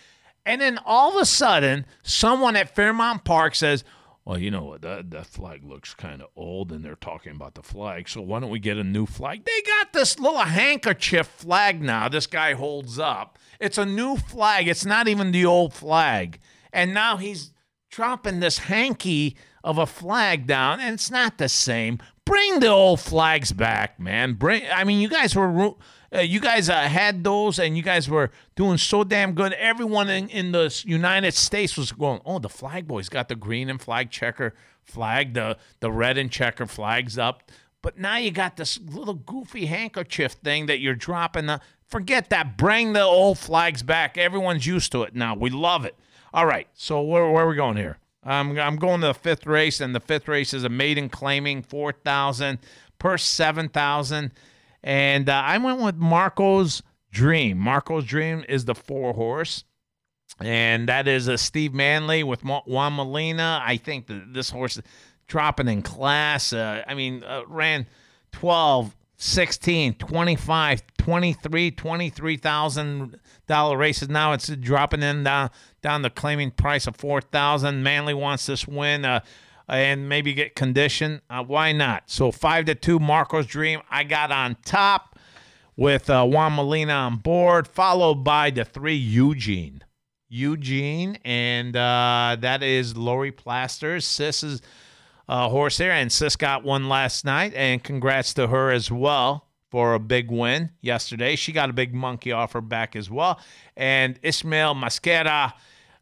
And then all of a sudden, someone at Fairmount Park says, well, you know what? That, that flag looks kind of old, and they're talking about the flag. So why don't we get a new flag? They got this little handkerchief flag now. This guy holds up. It's a new flag. It's not even the old flag. And now he's dropping this hanky of a flag down, and it's not the same. Bring the old flags back, man. Bring. I mean, you guys were. Uh, you guys uh, had those, and you guys were doing so damn good. Everyone in, in the United States was going, "Oh, the flag boys got the green and flag checker flag, the the red and checker flags up." But now you got this little goofy handkerchief thing that you're dropping. The, forget that. Bring the old flags back. Everyone's used to it now. We love it. All right. So where, where are we going here? I'm, I'm going to the fifth race, and the fifth race is a maiden claiming 4,000 per 7,000. And uh, I went with Marco's Dream. Marco's Dream is the four horse. And that is a Steve Manley with Juan Molina. I think that this horse dropping in class. Uh, I mean, uh, ran 12, 16, 25, 23, 23,000 dollar races. Now it's dropping in down down the claiming price of 4,000. Manley wants this win. Uh, and maybe get condition. Uh, why not? So five to two, Marco's Dream. I got on top with uh, Juan Molina on board, followed by the three Eugene. Eugene, and uh, that is Lori Plasters. Sis's uh, horse there, and Sis got one last night, and congrats to her as well for a big win yesterday. She got a big monkey off her back as well. And Ismail Masquera,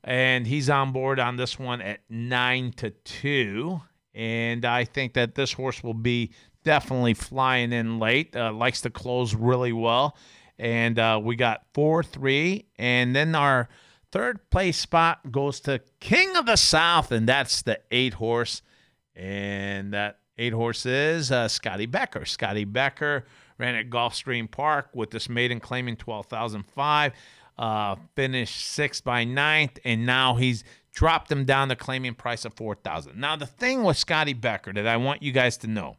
and he's on board on this one at nine to two. And I think that this horse will be definitely flying in late. Uh, likes to close really well. And uh, we got four, three, and then our third place spot goes to King of the South, and that's the eight horse. And that eight horse is uh, Scotty Becker. Scotty Becker ran at Gulfstream Park with this maiden claiming 12,005. Uh, finished sixth by ninth, and now he's dropped him down to claiming price of 4,000. Now, the thing with Scotty Becker that I want you guys to know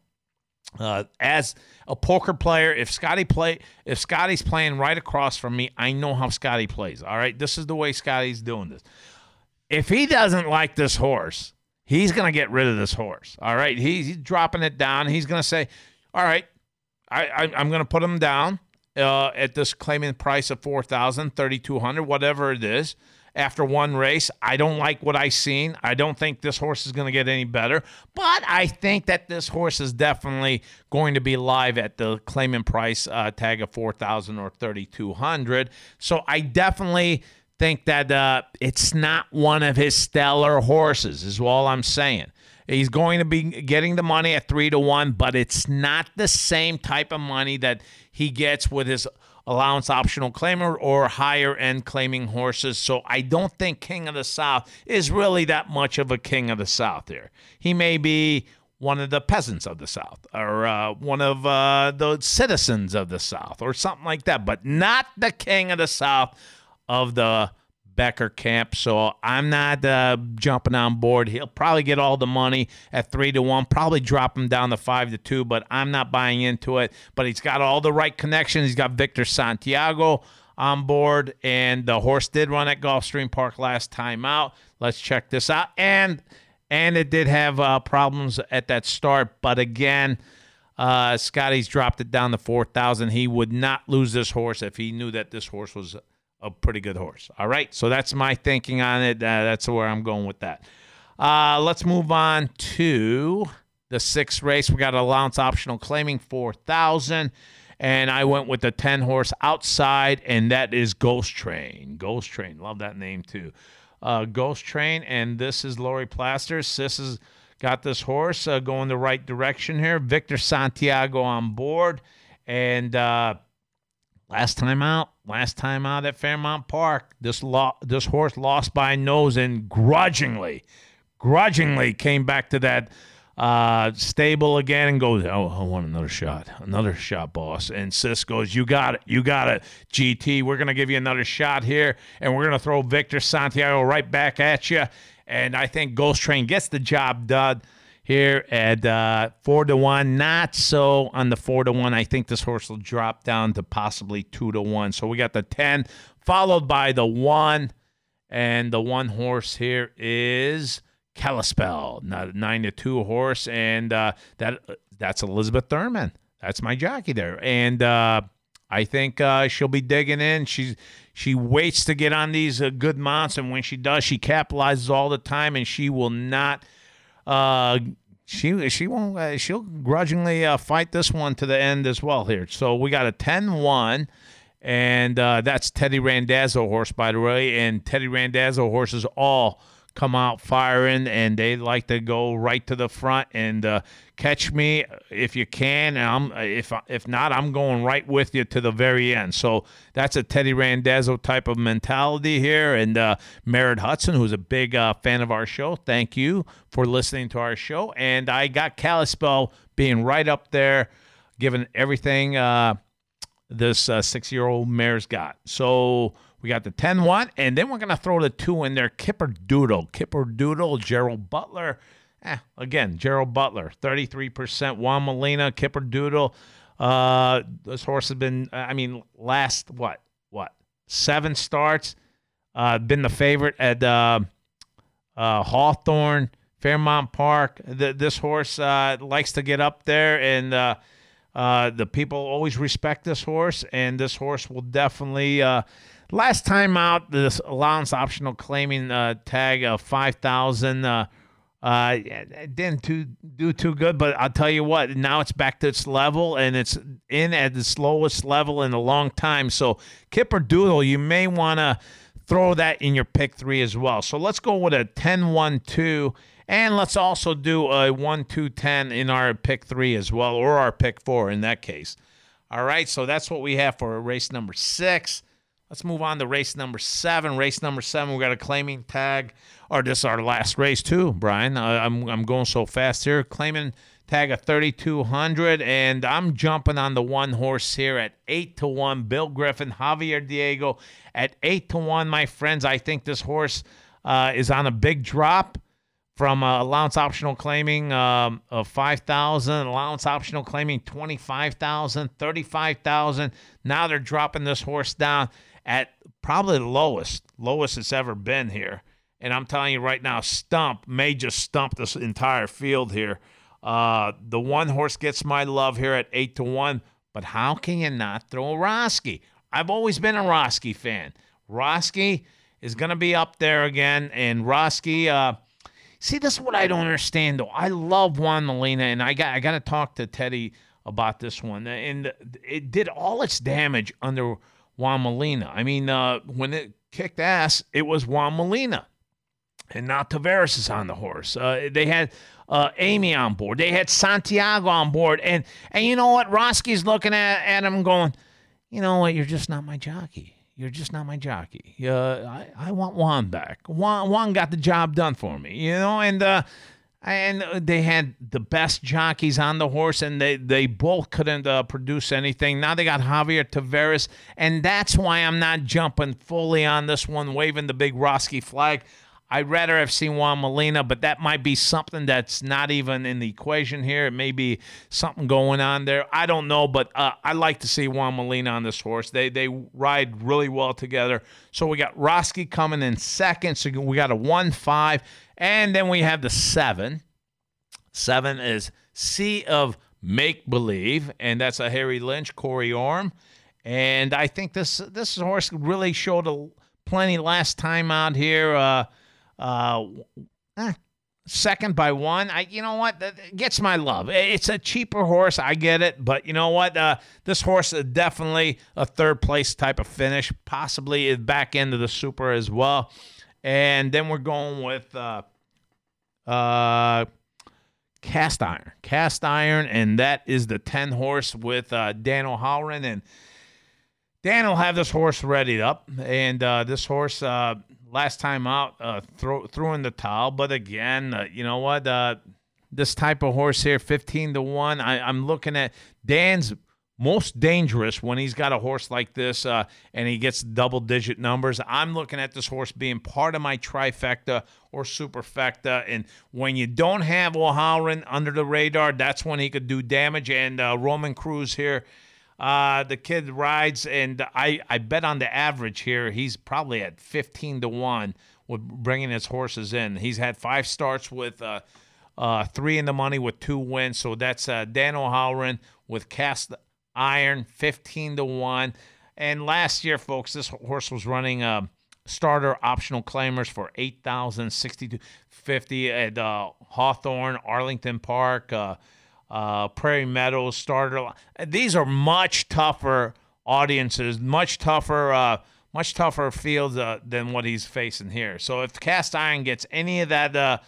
uh, as a poker player, if Scotty play, if Scotty's playing right across from me, I know how Scotty plays. All right, this is the way Scotty's doing this. If he doesn't like this horse, he's gonna get rid of this horse. All right, he's, he's dropping it down. He's gonna say, "All right, I, I I'm gonna put him down uh, at this claiming price of 4,000, 3,200, whatever it is." After one race, I don't like what I seen. I don't think this horse is going to get any better, but I think that this horse is definitely going to be live at the claiming price uh, tag of 4,000 or 3,200. So I definitely think that uh, it's not one of his stellar horses, is all I'm saying. He's going to be getting the money at three to one, but it's not the same type of money that he gets with his allowance optional claimer or higher end claiming horses. So I don't think King of the South is really that much of a King of the South here. He may be one of the peasants of the South or uh, one of uh, the citizens of the South or something like that, but not the King of the South of the Becker camp. So I'm not uh, jumping on board. He'll probably get all the money at three to one, probably drop him down to five to two, but I'm not buying into it. But he's got all the right connections. He's got Victor Santiago on board, and the horse did run at Gulfstream Park last time out. Let's check this out. And and it did have uh, problems at that start, but again. Uh, Scotty's dropped it down to 4,000. He would not lose this horse if he knew that this horse was a pretty good horse. All right. So that's my thinking on it. Uh, that's where I'm going with that. Uh, let's move on to the sixth race. We got allowance optional claiming 4,000. And I went with the 10 horse outside, and that is Ghost Train. Ghost Train. Love that name too. Uh, Ghost Train. And this is Lori Plaster. Sis has got this horse uh, going the right direction here. Victor Santiago on board. And, uh, Last time out, last time out at Fairmount Park, this lo- this horse lost by nose and grudgingly, grudgingly came back to that uh, stable again and goes, "Oh, I want another shot, another shot, boss." And Sis goes, "You got it, you got it, GT. We're gonna give you another shot here, and we're gonna throw Victor Santiago right back at you." And I think Ghost Train gets the job done here at uh, four to one. Not so on the four to one. I think this horse will drop down to possibly two to one. So we got the ten, followed by the one, and the one horse here is Kalispell, nine to two horse, and uh, that that's Elizabeth Thurman. That's my jockey there, and uh, I think uh, she'll be digging in. She's she waits to get on these uh, good mounts, and when she does, she capitalizes all the time, and she will not uh, she she won't uh, she'll grudgingly uh, fight this one to the end as well here. So we got a 10-1 and uh, that's Teddy Randazzo horse by the way and Teddy Randazzo horses all come out firing and they like to go right to the front and uh, catch me if you can and I'm if if not I'm going right with you to the very end. So that's a Teddy Randazzo type of mentality here and uh, Merritt Hudson who's a big uh, fan of our show thank you for listening to our show. And I got Kalispell being right up there given everything uh, this uh, six year old mare's got. So we got the 10 1, and then we're going to throw the two in there Kipper Doodle. Kipper Doodle, Gerald Butler. Eh, again, Gerald Butler, 33%. Juan Molina, Kipper Doodle. Uh, this horse has been, I mean, last, what, what, seven starts. Uh, been the favorite at uh, uh, Hawthorne, Fairmount Park. The, this horse uh, likes to get up there, and uh, uh, the people always respect this horse, and this horse will definitely. Last time out, this allowance optional claiming uh, tag of five thousand. Uh, uh, didn't too, do too good, but I'll tell you what. Now it's back to its level, and it's in at the slowest level in a long time. So Kipper Doodle, you may want to throw that in your pick three as well. So let's go with a 10-1-2, and let's also do a 1-2-10 in our pick three as well, or our pick four in that case. All right, so that's what we have for race number six. Let's move on to race number seven. Race number seven, we got a claiming tag, or this is our last race too, Brian. Uh, I'm I'm going so fast here. Claiming tag of 3,200, and I'm jumping on the one horse here at eight to one. Bill Griffin, Javier Diego at eight to one. My friends, I think this horse uh, is on a big drop from uh, allowance optional claiming um, of 5000 allowance optional claiming 25000 35000 now they're dropping this horse down at probably the lowest, lowest it's ever been here. And I'm telling you right now, Stump may just stump this entire field here. Uh, the one horse gets my love here at eight to one, but how can you not throw Roski? I've always been a Roski fan. Roski is going to be up there again, and Roski. Uh, see, this is what I don't understand though. I love Juan Molina, and I got I got to talk to Teddy about this one, and it did all its damage under Juan Molina. I mean, uh, when it kicked ass, it was Juan Molina and not Tavares is on the horse. Uh, they had uh, Emigh on board. They had Santiago on board. And and you know what? Roski's looking at, at him going, you know what? You're just not my jockey. You're just not my jockey. Uh, I, I want Juan back. Juan, Juan got the job done for me, you know? And uh, and they had the best jockeys on the horse, and they they both couldn't uh, produce anything. Now they got Javier Tavares, and that's why I'm not jumping fully on this one, waving the big Roski flag. I'd rather have seen Juan Molina, but that might be something that's not even in the equation here. It may be something going on there. I don't know, but uh, I like to see Juan Molina on this horse. They they ride really well together. So we got Roski coming in second. So we got a one five, and then we have the seven. Seven is Sea of Make Believe, and that's a Harry Lynch, Corey Orm, and I think this this horse really showed a plenty last time out here. Uh, uh, eh, second by one. I, you know what, that gets my love. It's a cheaper horse, I get it, but you know what, uh, this horse is definitely a third place type of finish, possibly back into the super as well. And then we're going with uh, uh, cast iron, cast iron, and that is the ten horse with uh, Dan O'Halloran and. Dan will have this horse readied up, and uh, this horse uh, last time out uh, throw, threw in the towel. But again, uh, you know what? Uh, this type of horse here, fifteen to one. I, I'm looking at Dan's most dangerous when he's got a horse like this uh, and he gets double digit numbers. I'm looking at this horse being part of my trifecta or superfecta. And when you don't have O'Halloran under the radar, that's when he could do damage. And uh, Roman Cruz here. Uh, the kid rides, and I, I bet on the average here, he's probably at 15 to 1 with bringing his horses in. He's had five starts with uh, uh, three in the money with two wins. So that's uh, Dan O'Halloran with cast iron, 15 to 1. And last year, folks, this horse was running uh, starter optional claimers for 8,062.50 at uh, Hawthorne, Arlington Park. Uh, uh, Prairie Meadows starter. These are much tougher audiences, much tougher, uh, much tougher fields uh, than what he's facing here. So if Cast Iron gets any of that uh,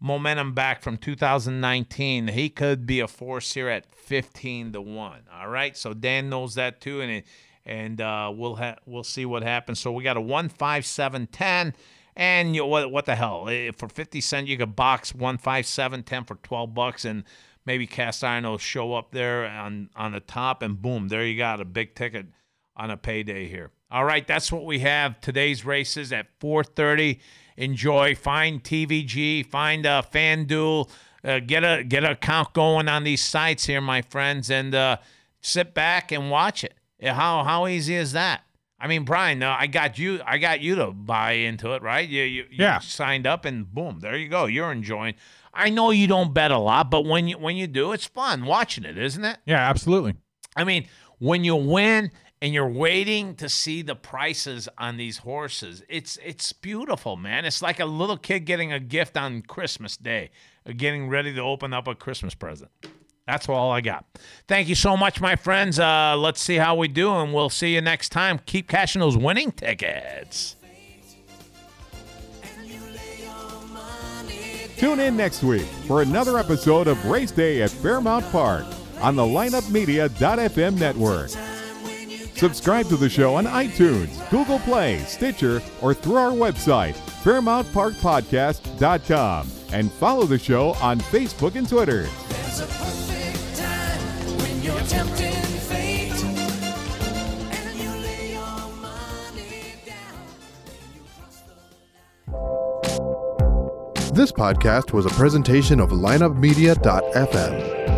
momentum back from 2019, he could be a force here at 15 to one. All right, so Dan knows that too, and and uh, we'll ha- we'll see what happens. So we got a one five seven ten. And you know, what what the hell? Eh, For fifty cent, you could box one five seven ten for twelve bucks, and maybe cast iron will show up there on on the top and boom there you got a big ticket on a payday here all right that's what we have today's races at 4.30 enjoy find tvg find a fanduel uh, get a get a count going on these sites here my friends and uh, sit back and watch it how how easy is that I mean, Brian, uh, I got you. I got you to buy into it, right? You, you, you Yeah. signed up, and boom, there you go. You're enjoying. I know you don't bet a lot, but when you when you do, it's fun watching it, isn't it? Yeah, absolutely. I mean, when you win and you're waiting to see the prices on these horses, it's it's beautiful, man. It's like a little kid getting a gift on Christmas Day, getting ready to open up a Christmas present. That's all I got. Thank you so much, my friends. Uh, let's see how we do, and we'll see you next time. Keep cashing those winning tickets. Tune in next week for another episode of Race Day at Fairmount Park on the lineupmedia.fm network. Subscribe to the show on iTunes, Google Play, Stitcher, or through our website, FairmountParkPodcast.com, and follow the show on Facebook and Twitter. There's a perfect time when you're tempting fate. And you lay your money down. This podcast was a presentation of lineupmedia.fm.